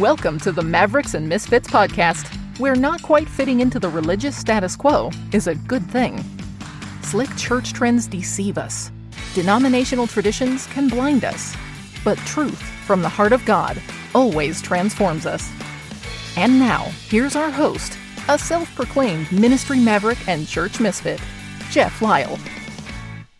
Welcome to the Mavericks and Misfits podcast, where not quite fitting into the religious status quo is a good thing. Slick church trends deceive us, denominational traditions can blind us, but truth from the heart of God always transforms us. And now, here's our host, a self proclaimed ministry maverick and church misfit, Jeff Lyle.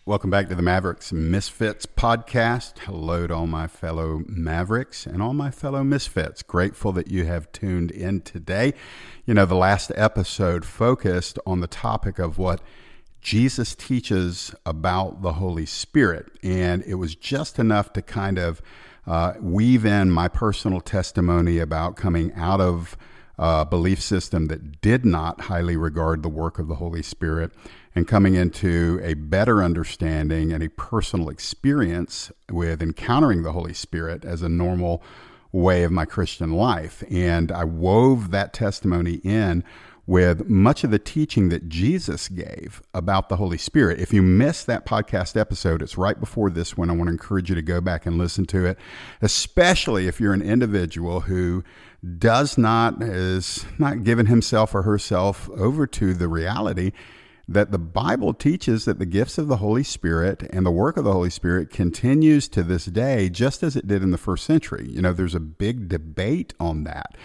Welcome back to the Mavericks Misfits podcast. Hello to all my fellow Mavericks and all my fellow Misfits. Grateful that you have tuned in today. You know, the last episode focused on the topic of what Jesus teaches about the Holy Spirit, and it was just enough to kind of uh, weave in my personal testimony about coming out of a belief system that did not highly regard the work of the Holy Spirit and coming into a better understanding and a personal experience with encountering the Holy Spirit as a normal way of my Christian life. And I wove that testimony in with much of the teaching that Jesus gave about the Holy Spirit. If you missed that podcast episode, it's right before this one. I want to encourage you to go back and listen to it, especially if you're an individual who does not, is not given himself or herself over to the reality that the Bible teaches that the gifts of the Holy Spirit and the work of the Holy Spirit continues to this day, just as it did in the first century. You know, there's a big debate on that.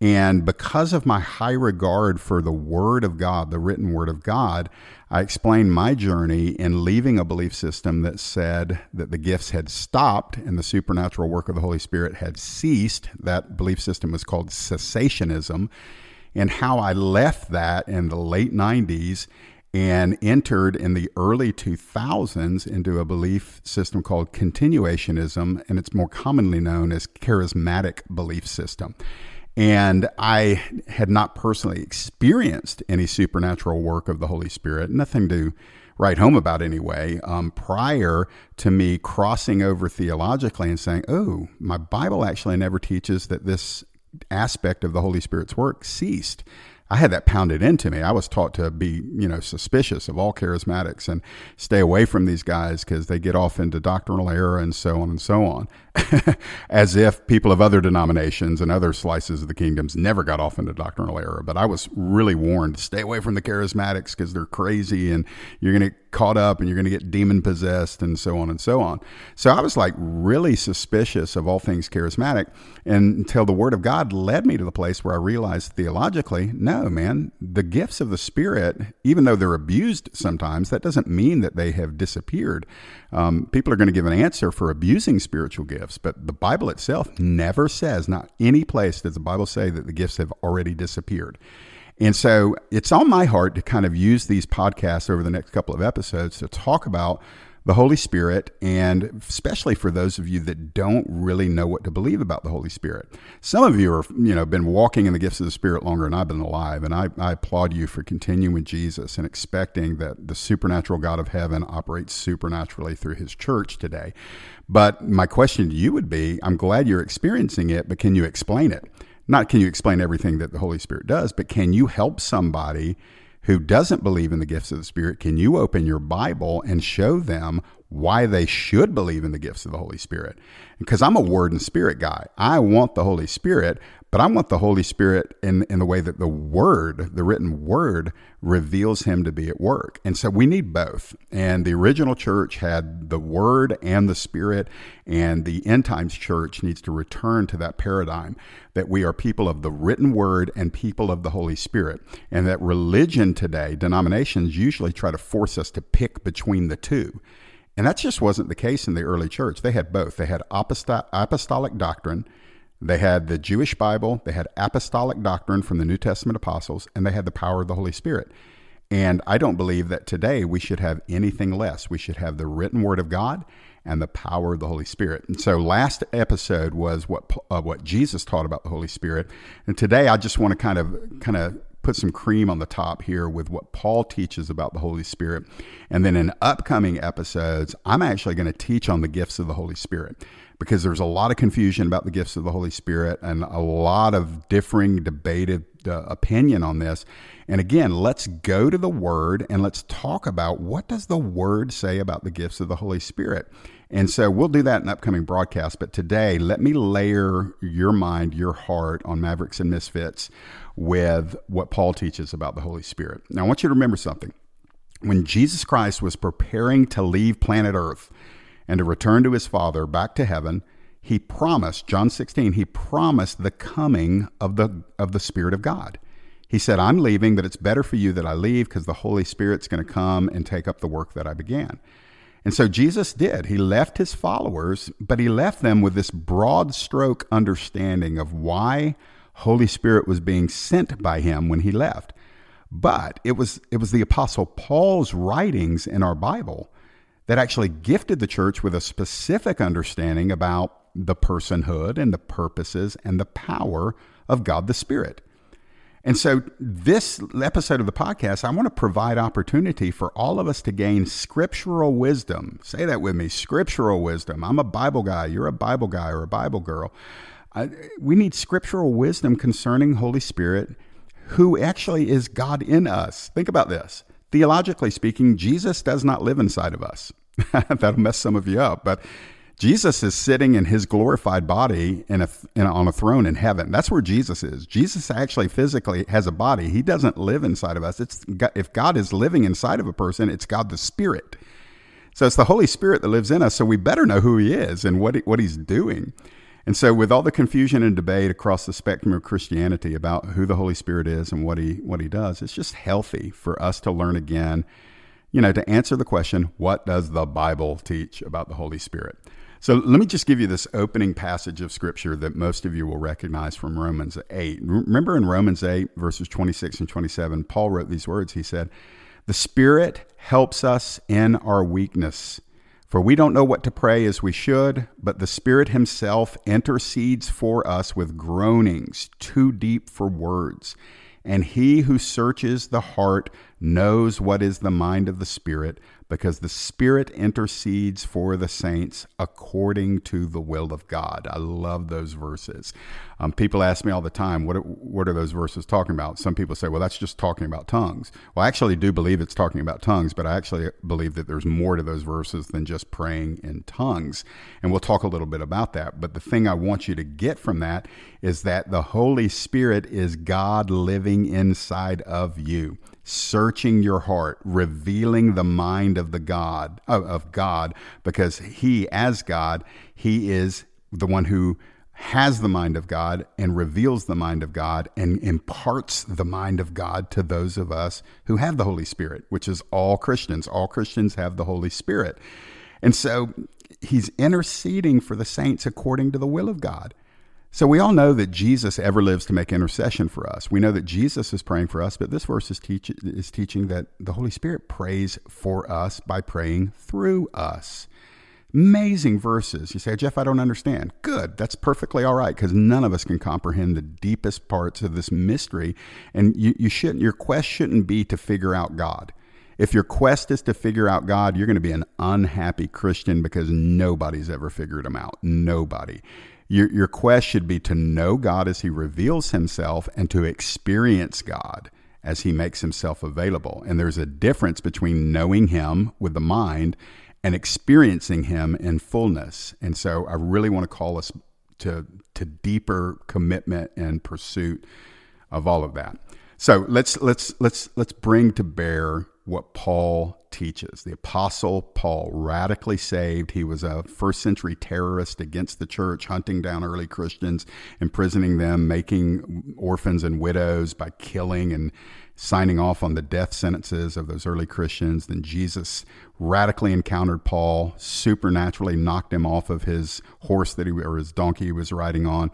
And because of my high regard for the Word of God, the written Word of God, I explained my journey in leaving a belief system that said that the gifts had stopped and the supernatural work of the Holy Spirit had ceased. That belief system was called cessationism. And how I left that in the late 90s and entered in the early 2000s into a belief system called continuationism, and it's more commonly known as charismatic belief system. And I had not personally experienced any supernatural work of the Holy Spirit, nothing to write home about anyway, um, prior to me crossing over theologically and saying, oh, my Bible actually never teaches that this aspect of the Holy Spirit's work ceased. I had that pounded into me. I was taught to be, you know, suspicious of all charismatics and stay away from these guys because they get off into doctrinal error and so on and so on. As if people of other denominations and other slices of the kingdoms never got off into doctrinal error. But I was really warned stay away from the charismatics because they're crazy and you're going to get caught up and you're going to get demon possessed and so on and so on. So I was like really suspicious of all things charismatic until the word of God led me to the place where I realized theologically, no, no, man. The gifts of the Spirit, even though they're abused sometimes, that doesn't mean that they have disappeared. Um, people are going to give an answer for abusing spiritual gifts, but the Bible itself never says, not any place does the Bible say that the gifts have already disappeared. And so it's on my heart to kind of use these podcasts over the next couple of episodes to talk about the Holy Spirit, and especially for those of you that don't really know what to believe about the Holy Spirit. Some of you are, you know, been walking in the gifts of the Spirit longer than I've been alive, and I, I applaud you for continuing with Jesus and expecting that the supernatural God of heaven operates supernaturally through His church today. But my question to you would be: I'm glad you're experiencing it, but can you explain it? Not can you explain everything that the Holy Spirit does, but can you help somebody? Who doesn't believe in the gifts of the Spirit, can you open your Bible and show them why they should believe in the gifts of the Holy Spirit? Because I'm a word and spirit guy. I want the Holy Spirit, but I want the Holy Spirit in, in the way that the Word, the written Word, reveals Him to be at work. And so we need both. And the original church had the Word and the Spirit, and the end times church needs to return to that paradigm that we are people of the written Word and people of the Holy Spirit. And that religion today, denominations usually try to force us to pick between the two. And that just wasn't the case in the early church. They had both. They had apostolic doctrine they had the Jewish Bible, they had apostolic doctrine from the New Testament apostles, and they had the power of the Holy Spirit. And I don't believe that today we should have anything less. We should have the written word of God and the power of the Holy Spirit. And so last episode was what uh, what Jesus taught about the Holy Spirit. And today I just want to kind of kind of put some cream on the top here with what Paul teaches about the Holy Spirit. And then in upcoming episodes, I'm actually going to teach on the gifts of the Holy Spirit because there's a lot of confusion about the gifts of the Holy Spirit and a lot of differing debated uh, opinion on this. And again, let's go to the word and let's talk about what does the word say about the gifts of the Holy Spirit. And so we'll do that in upcoming broadcasts. But today, let me layer your mind, your heart on Mavericks and Misfits with what Paul teaches about the Holy Spirit. Now, I want you to remember something. When Jesus Christ was preparing to leave planet Earth and to return to his Father back to heaven, he promised, John 16, he promised the coming of the, of the Spirit of God. He said, I'm leaving, but it's better for you that I leave because the Holy Spirit's going to come and take up the work that I began. And so Jesus did. He left his followers, but he left them with this broad stroke understanding of why Holy Spirit was being sent by him when he left. But it was it was the apostle Paul's writings in our Bible that actually gifted the church with a specific understanding about the personhood and the purposes and the power of God the Spirit. And so, this episode of the podcast, I want to provide opportunity for all of us to gain scriptural wisdom. Say that with me scriptural wisdom. I'm a Bible guy. You're a Bible guy or a Bible girl. I, we need scriptural wisdom concerning Holy Spirit, who actually is God in us. Think about this. Theologically speaking, Jesus does not live inside of us. That'll mess some of you up, but Jesus is sitting in his glorified body in a, in a, on a throne in heaven. That's where Jesus is. Jesus actually physically has a body. He doesn't live inside of us. It's if God is living inside of a person, it's God the Spirit. So it's the Holy Spirit that lives in us. So we better know who He is and what he, what He's doing. And so, with all the confusion and debate across the spectrum of Christianity about who the Holy Spirit is and what He what He does, it's just healthy for us to learn again. You know, to answer the question, what does the Bible teach about the Holy Spirit? So let me just give you this opening passage of scripture that most of you will recognize from Romans 8. Remember in Romans 8, verses 26 and 27, Paul wrote these words. He said, The Spirit helps us in our weakness. For we don't know what to pray as we should, but the Spirit Himself intercedes for us with groanings too deep for words. And He who searches the heart knows what is the mind of the Spirit because the Spirit intercedes for the saints according to the will of God. I love those verses. Um, people ask me all the time, what are, what are those verses talking about? Some people say, well, that's just talking about tongues. Well, I actually do believe it's talking about tongues, but I actually believe that there's more to those verses than just praying in tongues. And we'll talk a little bit about that. But the thing I want you to get from that is that the Holy Spirit is God living inside of you searching your heart, revealing the mind of the God of God, because He, as God, He is the one who has the mind of God and reveals the mind of God and imparts the mind of God to those of us who have the Holy Spirit, which is all Christians. All Christians have the Holy Spirit. And so he's interceding for the saints according to the will of God. So we all know that Jesus ever lives to make intercession for us. We know that Jesus is praying for us, but this verse is, teach, is teaching that the Holy Spirit prays for us by praying through us. Amazing verses. You say, Jeff, I don't understand. Good. That's perfectly all right because none of us can comprehend the deepest parts of this mystery. And you, you shouldn't, your quest shouldn't be to figure out God. If your quest is to figure out God, you're going to be an unhappy Christian because nobody's ever figured him out. Nobody. Your, your quest should be to know God as He reveals Himself and to experience God as He makes Himself available. And there's a difference between knowing Him with the mind and experiencing Him in fullness. And so I really want to call us to, to deeper commitment and pursuit of all of that. So let's let's let's let's bring to bear what Paul teaches. The Apostle Paul, radically saved. He was a first century terrorist against the church, hunting down early Christians, imprisoning them, making orphans and widows by killing and signing off on the death sentences of those early Christians. Then Jesus radically encountered Paul, supernaturally knocked him off of his horse that he or his donkey he was riding on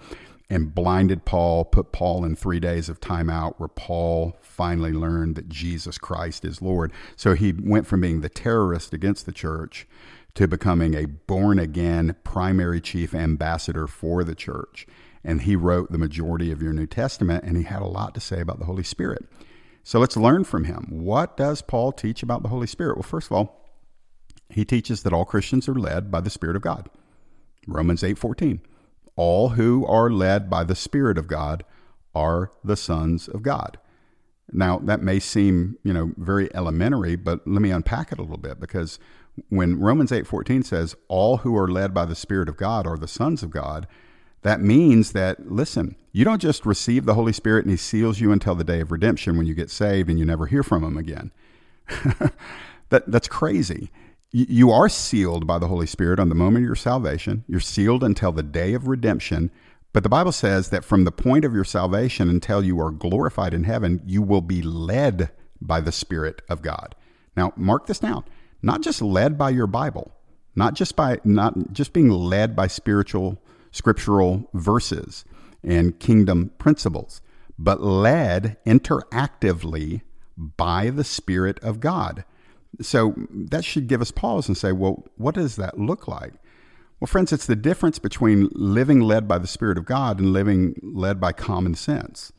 and blinded Paul, put Paul in three days of timeout where Paul finally learned that Jesus Christ is Lord. So he went from being the terrorist against the church to becoming a born again primary chief ambassador for the church. And he wrote the majority of your New Testament, and he had a lot to say about the Holy Spirit. So let's learn from him. What does Paul teach about the Holy Spirit? Well, first of all, he teaches that all Christians are led by the Spirit of God. Romans 8:14 all who are led by the Spirit of God are the sons of God. Now, that may seem, you know, very elementary, but let me unpack it a little bit because when Romans 8:14 says all who are led by the spirit of God are the sons of God, that means that listen, you don't just receive the Holy Spirit and he seals you until the day of redemption when you get saved and you never hear from him again. that that's crazy. You are sealed by the Holy Spirit on the moment of your salvation. You're sealed until the day of redemption. But the Bible says that from the point of your salvation until you are glorified in heaven, you will be led by the Spirit of God. Now, mark this down. Not just led by your Bible, not just by not just being led by spiritual scriptural verses and kingdom principles, but led interactively by the Spirit of God. So that should give us pause and say, well, what does that look like? Well, friends, it's the difference between living led by the Spirit of God and living led by common sense.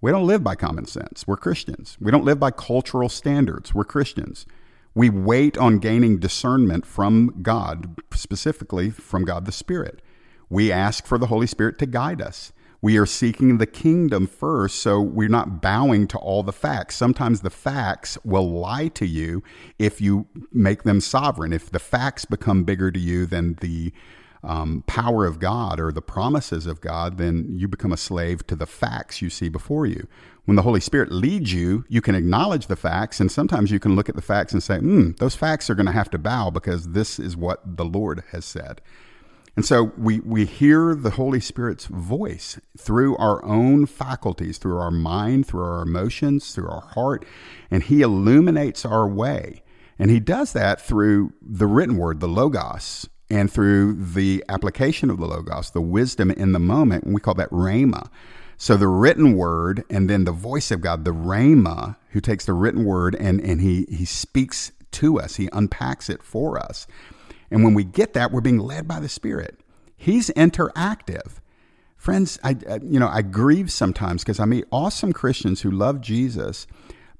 We don't live by common sense. We're Christians. We don't live by cultural standards. We're Christians. We wait on gaining discernment from God, specifically from God the Spirit. We ask for the Holy Spirit to guide us. We are seeking the kingdom first, so we're not bowing to all the facts. Sometimes the facts will lie to you if you make them sovereign. If the facts become bigger to you than the um, power of God or the promises of God, then you become a slave to the facts you see before you. When the Holy Spirit leads you, you can acknowledge the facts, and sometimes you can look at the facts and say, hmm, those facts are going to have to bow because this is what the Lord has said. And so we, we hear the Holy Spirit's voice through our own faculties, through our mind, through our emotions, through our heart, and He illuminates our way. And He does that through the written word, the Logos, and through the application of the Logos, the wisdom in the moment. And we call that Rhema. So the written word and then the voice of God, the Rhema, who takes the written word and, and he, he speaks to us, he unpacks it for us. And when we get that, we're being led by the Spirit. He's interactive. Friends, I, you know, I grieve sometimes because I meet awesome Christians who love Jesus,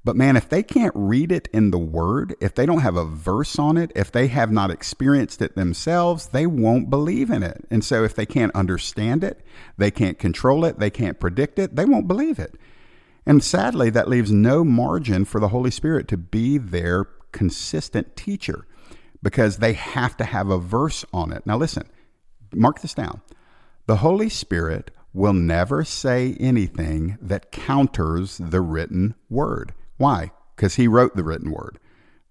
but man, if they can't read it in the Word, if they don't have a verse on it, if they have not experienced it themselves, they won't believe in it. And so if they can't understand it, they can't control it, they can't predict it, they won't believe it. And sadly, that leaves no margin for the Holy Spirit to be their consistent teacher because they have to have a verse on it. Now, listen, mark this down. The Holy Spirit will never say anything that counters the written word. Why? Because He wrote the written word.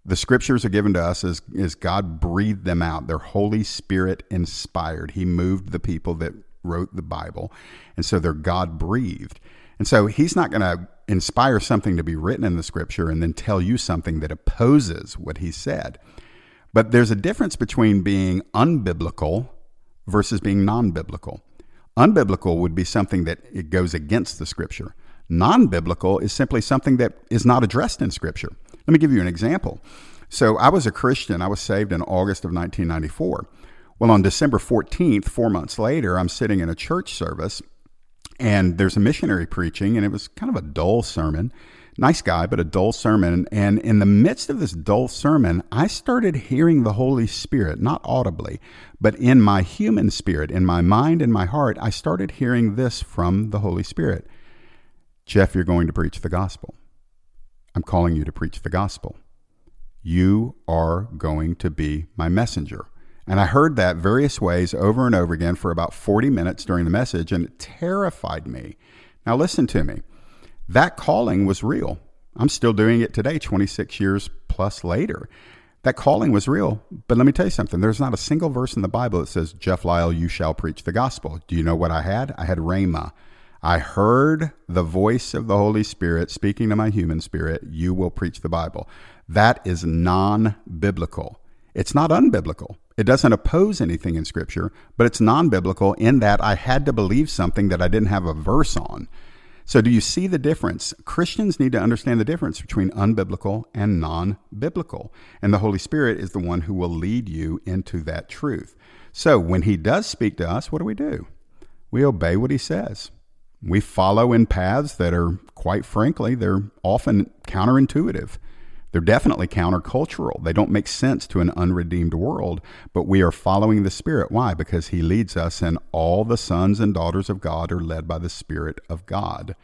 The scriptures are given to us as, as God breathed them out. They're Holy Spirit inspired. He moved the people that wrote the Bible. And so they're God breathed. And so He's not going to inspire something to be written in the scripture and then tell you something that opposes what He said. But there's a difference between being unbiblical versus being non biblical. Unbiblical would be something that it goes against the scripture. Non biblical is simply something that is not addressed in scripture. Let me give you an example. So I was a Christian. I was saved in August of 1994. Well, on December 14th, four months later, I'm sitting in a church service and there's a missionary preaching, and it was kind of a dull sermon nice guy, but a dull sermon. And in the midst of this dull sermon, I started hearing the Holy Spirit, not audibly, but in my human spirit, in my mind in my heart, I started hearing this from the Holy Spirit Jeff, you're going to preach the gospel. I'm calling you to preach the gospel. You are going to be my messenger. And I heard that various ways over and over again for about 40 minutes during the message, and it terrified me. Now, listen to me that calling was real. I'm still doing it today, 26 years plus later. That calling was real. But let me tell you something there's not a single verse in the Bible that says, Jeff Lyle, you shall preach the gospel. Do you know what I had? I had Rhema. I heard the voice of the Holy Spirit speaking to my human spirit, you will preach the Bible. That is non biblical. It's not unbiblical. It doesn't oppose anything in Scripture, but it's non biblical in that I had to believe something that I didn't have a verse on. So, do you see the difference? Christians need to understand the difference between unbiblical and non biblical. And the Holy Spirit is the one who will lead you into that truth. So, when He does speak to us, what do we do? We obey what He says. We follow in paths that are, quite frankly, they're often counterintuitive. They're definitely countercultural. They don't make sense to an unredeemed world, but we are following the Spirit. Why? Because He leads us, and all the sons and daughters of God are led by the Spirit of God.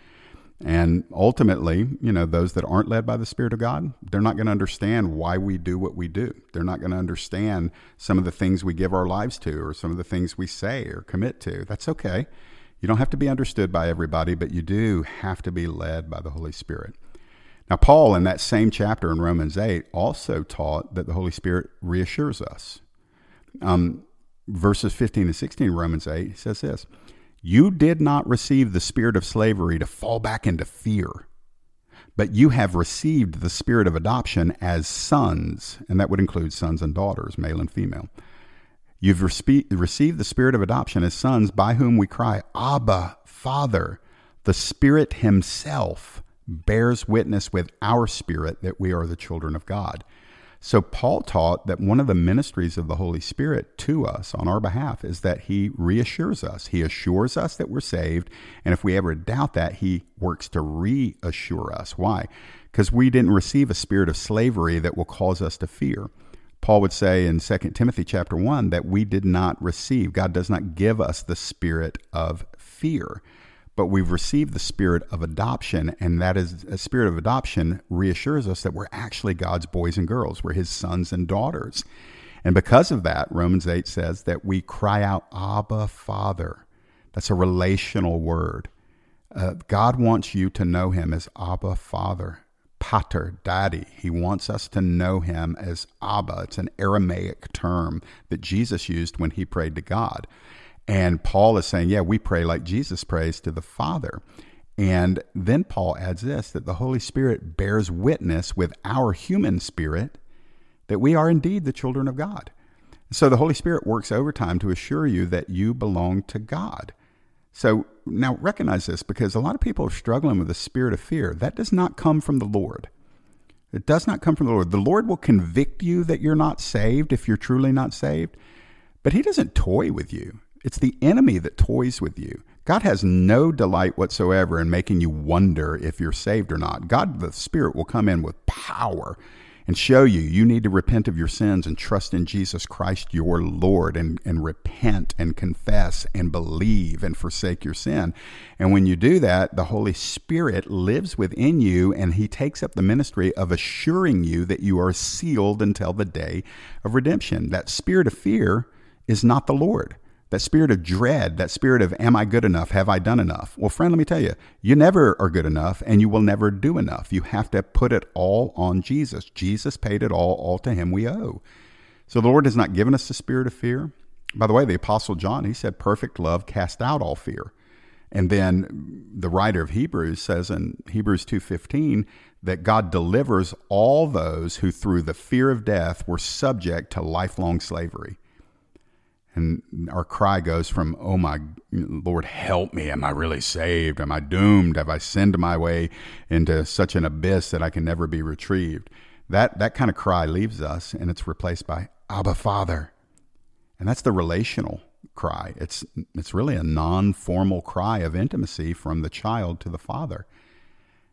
And ultimately, you know, those that aren't led by the Spirit of God, they're not going to understand why we do what we do. They're not going to understand some of the things we give our lives to or some of the things we say or commit to. That's okay. You don't have to be understood by everybody, but you do have to be led by the Holy Spirit. Now, Paul, in that same chapter in Romans 8, also taught that the Holy Spirit reassures us. Um, verses 15 and 16 Romans 8 says this you did not receive the spirit of slavery to fall back into fear, but you have received the spirit of adoption as sons, and that would include sons and daughters, male and female. You've respe- received the spirit of adoption as sons, by whom we cry, Abba, Father. The Spirit Himself bears witness with our spirit that we are the children of God. So, Paul taught that one of the ministries of the Holy Spirit to us on our behalf is that he reassures us. He assures us that we're saved. And if we ever doubt that, he works to reassure us. Why? Because we didn't receive a spirit of slavery that will cause us to fear. Paul would say in 2 Timothy chapter 1 that we did not receive, God does not give us the spirit of fear but we've received the spirit of adoption, and that is a spirit of adoption reassures us that we're actually God's boys and girls. We're his sons and daughters. And because of that, Romans 8 says that we cry out, Abba, Father. That's a relational word. Uh, God wants you to know him as Abba, Father, Pater, Daddy. He wants us to know him as Abba. It's an Aramaic term that Jesus used when he prayed to God. And Paul is saying, yeah, we pray like Jesus prays to the Father. And then Paul adds this that the Holy Spirit bears witness with our human spirit that we are indeed the children of God. So the Holy Spirit works overtime to assure you that you belong to God. So now recognize this because a lot of people are struggling with the spirit of fear. That does not come from the Lord. It does not come from the Lord. The Lord will convict you that you're not saved if you're truly not saved, but He doesn't toy with you. It's the enemy that toys with you. God has no delight whatsoever in making you wonder if you're saved or not. God, the Spirit, will come in with power and show you you need to repent of your sins and trust in Jesus Christ, your Lord, and, and repent and confess and believe and forsake your sin. And when you do that, the Holy Spirit lives within you and He takes up the ministry of assuring you that you are sealed until the day of redemption. That spirit of fear is not the Lord that spirit of dread, that spirit of, am I good enough? Have I done enough? Well, friend, let me tell you, you never are good enough and you will never do enough. You have to put it all on Jesus. Jesus paid it all, all to him we owe. So the Lord has not given us the spirit of fear. By the way, the Apostle John, he said, perfect love cast out all fear. And then the writer of Hebrews says in Hebrews 2:15 that God delivers all those who through the fear of death were subject to lifelong slavery. And our cry goes from, Oh my Lord, help me. Am I really saved? Am I doomed? Have I sinned my way into such an abyss that I can never be retrieved? That, that kind of cry leaves us and it's replaced by Abba Father. And that's the relational cry. It's, it's really a non formal cry of intimacy from the child to the Father.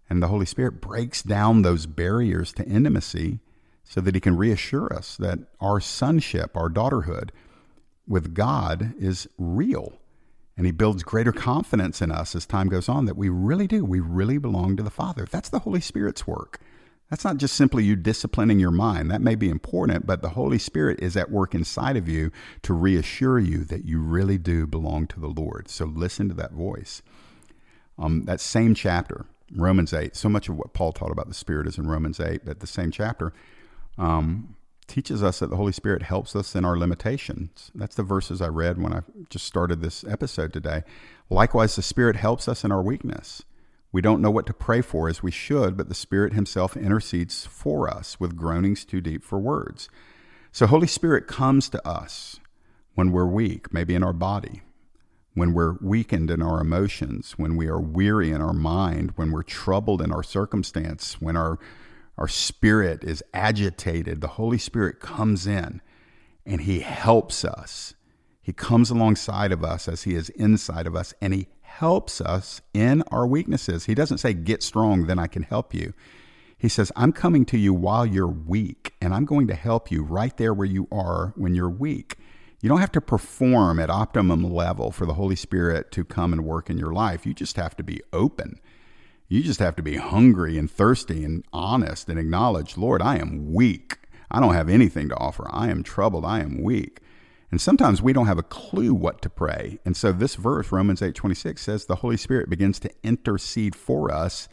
And the Holy Spirit breaks down those barriers to intimacy so that He can reassure us that our sonship, our daughterhood, with God is real. And he builds greater confidence in us as time goes on that we really do. We really belong to the Father. That's the Holy Spirit's work. That's not just simply you disciplining your mind. That may be important, but the Holy Spirit is at work inside of you to reassure you that you really do belong to the Lord. So listen to that voice. Um, that same chapter, Romans 8, so much of what Paul taught about the Spirit is in Romans 8, but the same chapter, um, teaches us that the Holy Spirit helps us in our limitations. That's the verses I read when I just started this episode today. Likewise, the Spirit helps us in our weakness. We don't know what to pray for as we should, but the Spirit Himself intercedes for us with groanings too deep for words. So, Holy Spirit comes to us when we're weak, maybe in our body, when we're weakened in our emotions, when we are weary in our mind, when we're troubled in our circumstance, when our our spirit is agitated, the Holy Spirit comes in and He helps us. He comes alongside of us as He is inside of us and He helps us in our weaknesses. He doesn't say, Get strong, then I can help you. He says, I'm coming to you while you're weak, and I'm going to help you right there where you are when you're weak. You don't have to perform at optimum level for the Holy Spirit to come and work in your life. You just have to be open You just have to be hungry and thirsty and honest and acknowledge, Lord, I am weak. I don't have anything to offer. I am troubled. I am weak. And sometimes we don't have a clue what to pray. And so this verse, Romans 8:26 says the Holy Spirit begins to intercede for us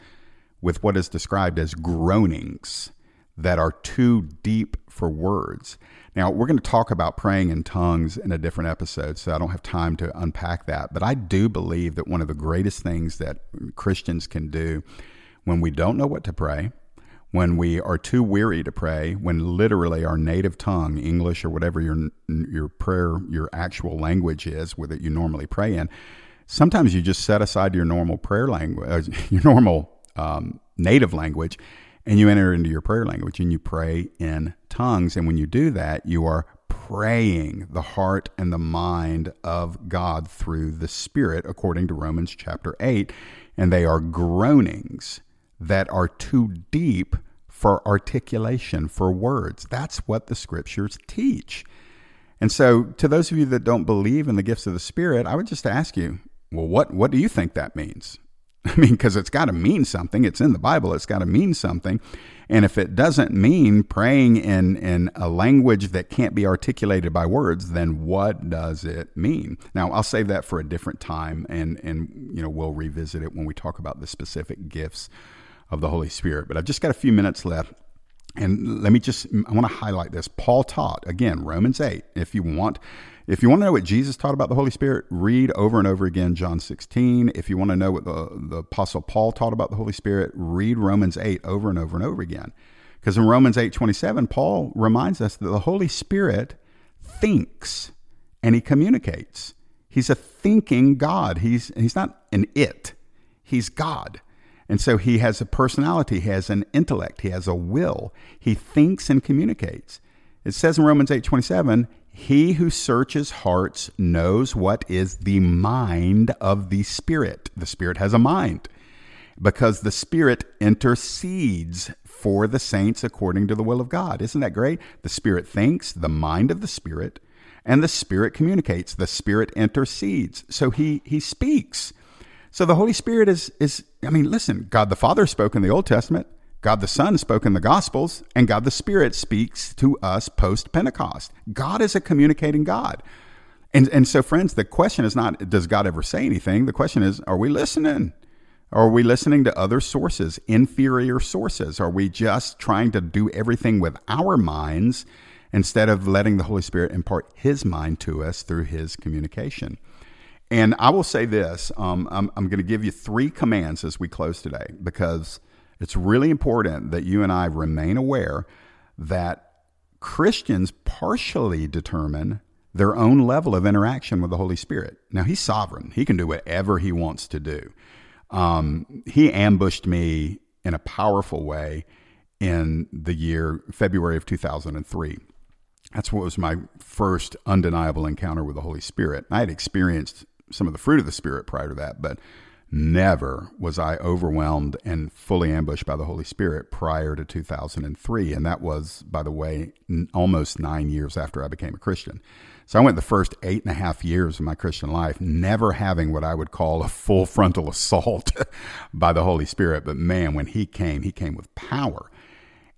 with what is described as groanings that are too deep for words. Now, we're going to talk about praying in tongues in a different episode, so I don't have time to unpack that. But I do believe that one of the greatest things that Christians can do when we don't know what to pray, when we are too weary to pray, when literally our native tongue, English or whatever your your prayer, your actual language is, that you normally pray in, sometimes you just set aside your normal prayer language, uh, your normal um, native language, and you enter into your prayer language and you pray in tongues. And when you do that, you are praying the heart and the mind of God through the Spirit, according to Romans chapter 8. And they are groanings that are too deep for articulation, for words. That's what the scriptures teach. And so, to those of you that don't believe in the gifts of the Spirit, I would just ask you, well, what, what do you think that means? I mean, because it's got to mean something. It's in the Bible, it's got to mean something. And if it doesn't mean praying in, in a language that can't be articulated by words, then what does it mean? Now, I'll save that for a different time, and, and you know we'll revisit it when we talk about the specific gifts of the Holy Spirit. But I've just got a few minutes left. And let me just, I want to highlight this. Paul taught, again, Romans 8. If you want, if you want to know what Jesus taught about the Holy Spirit, read over and over again John 16. If you want to know what the, the Apostle Paul taught about the Holy Spirit, read Romans 8 over and over and over again. Because in Romans 8 27, Paul reminds us that the Holy Spirit thinks and he communicates. He's a thinking God. He's, he's not an it, he's God. And so he has a personality, he has an intellect, he has a will. He thinks and communicates. It says in Romans 8:27, he who searches hearts knows what is the mind of the Spirit. The Spirit has a mind because the Spirit intercedes for the saints according to the will of God. Isn't that great? The Spirit thinks, the mind of the Spirit, and the Spirit communicates. The Spirit intercedes. So he, he speaks. So the Holy Spirit is, is, I mean, listen, God the Father spoke in the Old Testament, God the Son spoke in the Gospels, and God the Spirit speaks to us post Pentecost. God is a communicating God. And, and so, friends, the question is not, does God ever say anything? The question is, are we listening? Are we listening to other sources, inferior sources? Are we just trying to do everything with our minds instead of letting the Holy Spirit impart His mind to us through His communication? And I will say this um, I'm, I'm going to give you three commands as we close today because it's really important that you and I remain aware that Christians partially determine their own level of interaction with the Holy Spirit. Now, He's sovereign, He can do whatever He wants to do. Um, he ambushed me in a powerful way in the year February of 2003. That's what was my first undeniable encounter with the Holy Spirit. I had experienced some of the fruit of the Spirit prior to that, but never was I overwhelmed and fully ambushed by the Holy Spirit prior to 2003. And that was, by the way, n- almost nine years after I became a Christian. So I went the first eight and a half years of my Christian life never having what I would call a full frontal assault by the Holy Spirit. But man, when He came, He came with power.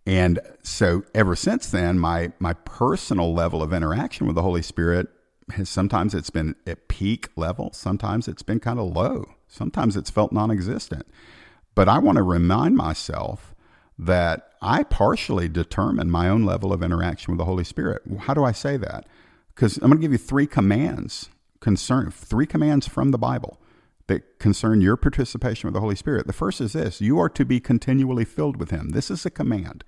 And so ever since then, my, my personal level of interaction with the Holy Spirit has sometimes it's been at peak level, sometimes it's been kind of low, sometimes it's felt non existent. But I want to remind myself that I partially determine my own level of interaction with the Holy Spirit. How do I say that? Because I'm going to give you three commands concern three commands from the Bible that concern your participation with the Holy Spirit. The first is this you are to be continually filled with Him. This is a command.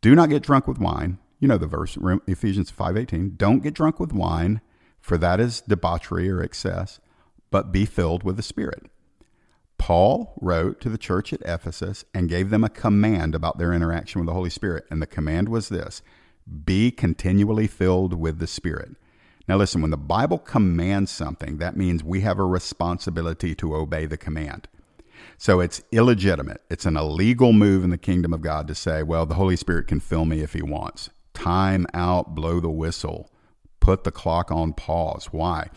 Do not get drunk with wine you know the verse Ephesians 5:18, don't get drunk with wine, for that is debauchery or excess, but be filled with the Spirit. Paul wrote to the church at Ephesus and gave them a command about their interaction with the Holy Spirit, and the command was this: be continually filled with the Spirit. Now listen, when the Bible commands something, that means we have a responsibility to obey the command. So it's illegitimate. It's an illegal move in the kingdom of God to say, well, the Holy Spirit can fill me if he wants time out, blow the whistle, put the clock on pause. Why?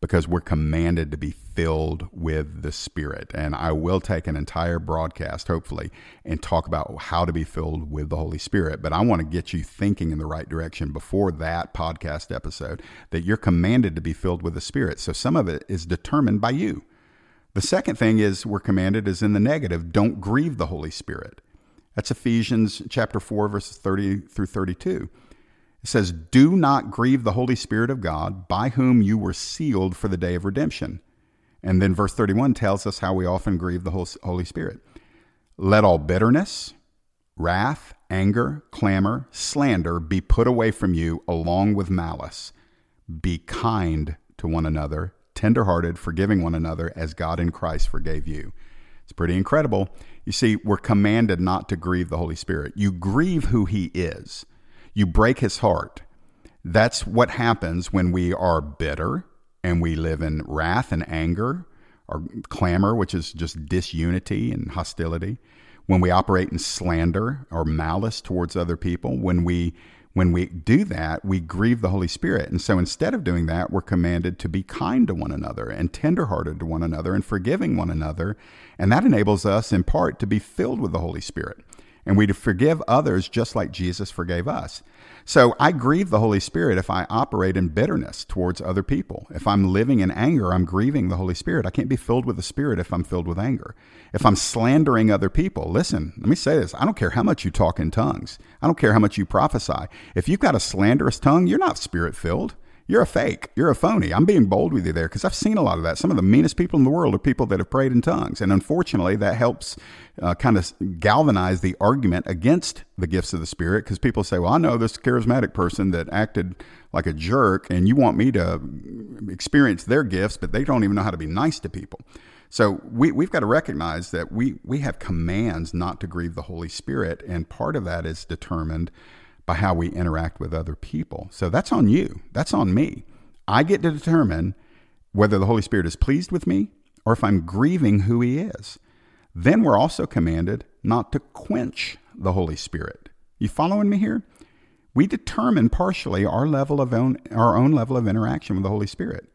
Because we're commanded to be filled with the Spirit. And I will take an entire broadcast, hopefully, and talk about how to be filled with the Holy Spirit. But I want to get you thinking in the right direction before that podcast episode that you're commanded to be filled with the Spirit. So some of it is determined by you. The second thing is we're commanded is in the negative don't grieve the Holy Spirit. That's Ephesians chapter 4, verses 30 through 32. It says, Do not grieve the Holy Spirit of God, by whom you were sealed for the day of redemption. And then verse 31 tells us how we often grieve the Holy Spirit. Let all bitterness, wrath, anger, clamor, slander be put away from you along with malice. Be kind to one another tenderhearted, forgiving one another as God in Christ forgave you. It's pretty incredible. You see, we're commanded not to grieve the Holy Spirit. You grieve who He is, you break His heart. That's what happens when we are bitter and we live in wrath and anger or clamor, which is just disunity and hostility. When we operate in slander or malice towards other people, when we when we do that, we grieve the Holy Spirit. And so instead of doing that, we're commanded to be kind to one another and tenderhearted to one another and forgiving one another. And that enables us, in part, to be filled with the Holy Spirit. And we to forgive others just like Jesus forgave us. So I grieve the Holy Spirit if I operate in bitterness towards other people. If I'm living in anger, I'm grieving the Holy Spirit. I can't be filled with the Spirit if I'm filled with anger. If I'm slandering other people, listen, let me say this. I don't care how much you talk in tongues. I don't care how much you prophesy. If you've got a slanderous tongue, you're not spirit filled. You're a fake. You're a phony. I'm being bold with you there because I've seen a lot of that. Some of the meanest people in the world are people that have prayed in tongues. And unfortunately, that helps uh, kind of galvanize the argument against the gifts of the Spirit because people say, well, I know this charismatic person that acted like a jerk, and you want me to experience their gifts, but they don't even know how to be nice to people. So we, we've got to recognize that we, we have commands not to grieve the Holy Spirit, and part of that is determined by how we interact with other people. So that's on you. That's on me. I get to determine whether the Holy Spirit is pleased with me or if I'm grieving who He is. Then we're also commanded not to quench the Holy Spirit. You following me here? We determine partially our level of own, our own level of interaction with the Holy Spirit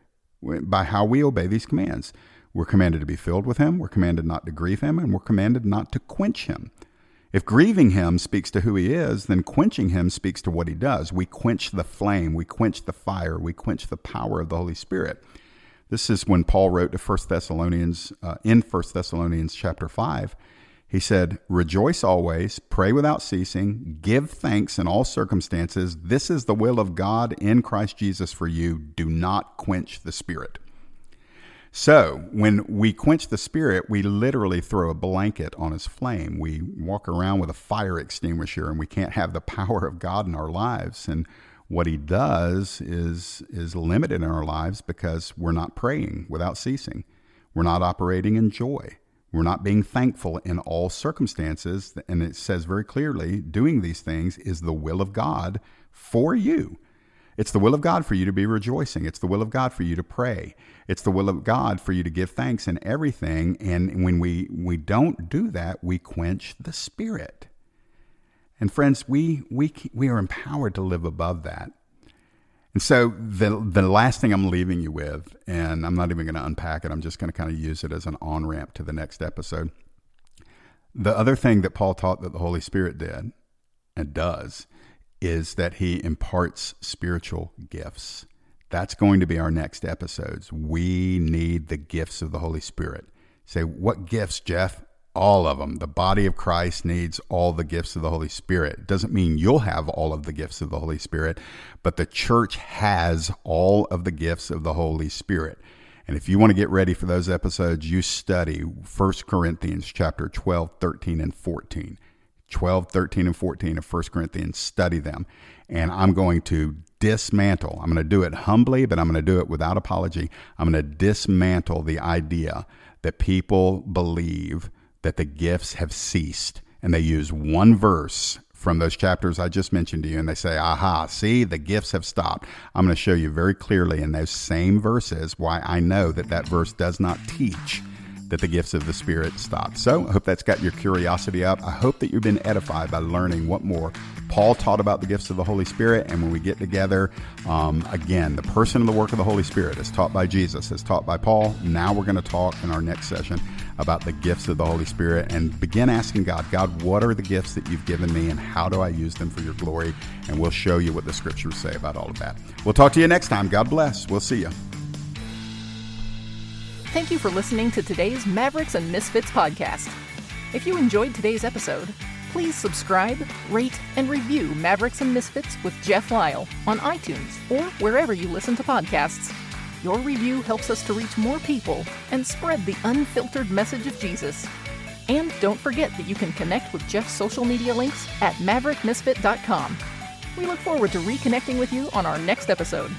by how we obey these commands. We're commanded to be filled with Him. We're commanded not to grieve Him, and we're commanded not to quench Him. If grieving him speaks to who he is, then quenching him speaks to what he does. We quench the flame, we quench the fire, we quench the power of the Holy Spirit. This is when Paul wrote to 1 Thessalonians, uh, in 1 Thessalonians chapter 5. He said, Rejoice always, pray without ceasing, give thanks in all circumstances. This is the will of God in Christ Jesus for you. Do not quench the Spirit. So, when we quench the spirit, we literally throw a blanket on his flame. We walk around with a fire extinguisher and we can't have the power of God in our lives. And what he does is is limited in our lives because we're not praying without ceasing. We're not operating in joy. We're not being thankful in all circumstances. And it says very clearly, doing these things is the will of God for you. It's the will of God for you to be rejoicing. It's the will of God for you to pray. It's the will of God for you to give thanks in everything. And when we, we don't do that, we quench the Spirit. And friends, we, we, we are empowered to live above that. And so the, the last thing I'm leaving you with, and I'm not even going to unpack it, I'm just going to kind of use it as an on ramp to the next episode. The other thing that Paul taught that the Holy Spirit did and does is that he imparts spiritual gifts. That's going to be our next episodes. We need the gifts of the Holy Spirit. Say, what gifts, Jeff? All of them. The body of Christ needs all the gifts of the Holy Spirit. It doesn't mean you'll have all of the gifts of the Holy Spirit, but the church has all of the gifts of the Holy Spirit. And if you want to get ready for those episodes, you study 1 Corinthians chapter 12, 13, and 14. 12, 13, and 14 of 1 Corinthians. Study them. And I'm going to dismantle, I'm going to do it humbly, but I'm going to do it without apology. I'm going to dismantle the idea that people believe that the gifts have ceased. And they use one verse from those chapters I just mentioned to you, and they say, aha, see, the gifts have stopped. I'm going to show you very clearly in those same verses why I know that that verse does not teach that the gifts of the Spirit stop. So I hope that's got your curiosity up. I hope that you've been edified by learning what more Paul taught about the gifts of the Holy Spirit, and when we get together, um, again, the person and the work of the Holy Spirit is taught by Jesus, is taught by Paul. Now we're going to talk in our next session about the gifts of the Holy Spirit and begin asking God, God, what are the gifts that you've given me, and how do I use them for your glory? And we'll show you what the scriptures say about all of that. We'll talk to you next time. God bless. We'll see you. Thank you for listening to today's Mavericks and Misfits podcast. If you enjoyed today's episode, please subscribe, rate, and review Mavericks and Misfits with Jeff Lyle on iTunes or wherever you listen to podcasts. Your review helps us to reach more people and spread the unfiltered message of Jesus. And don't forget that you can connect with Jeff's social media links at maverickmisfit.com. We look forward to reconnecting with you on our next episode.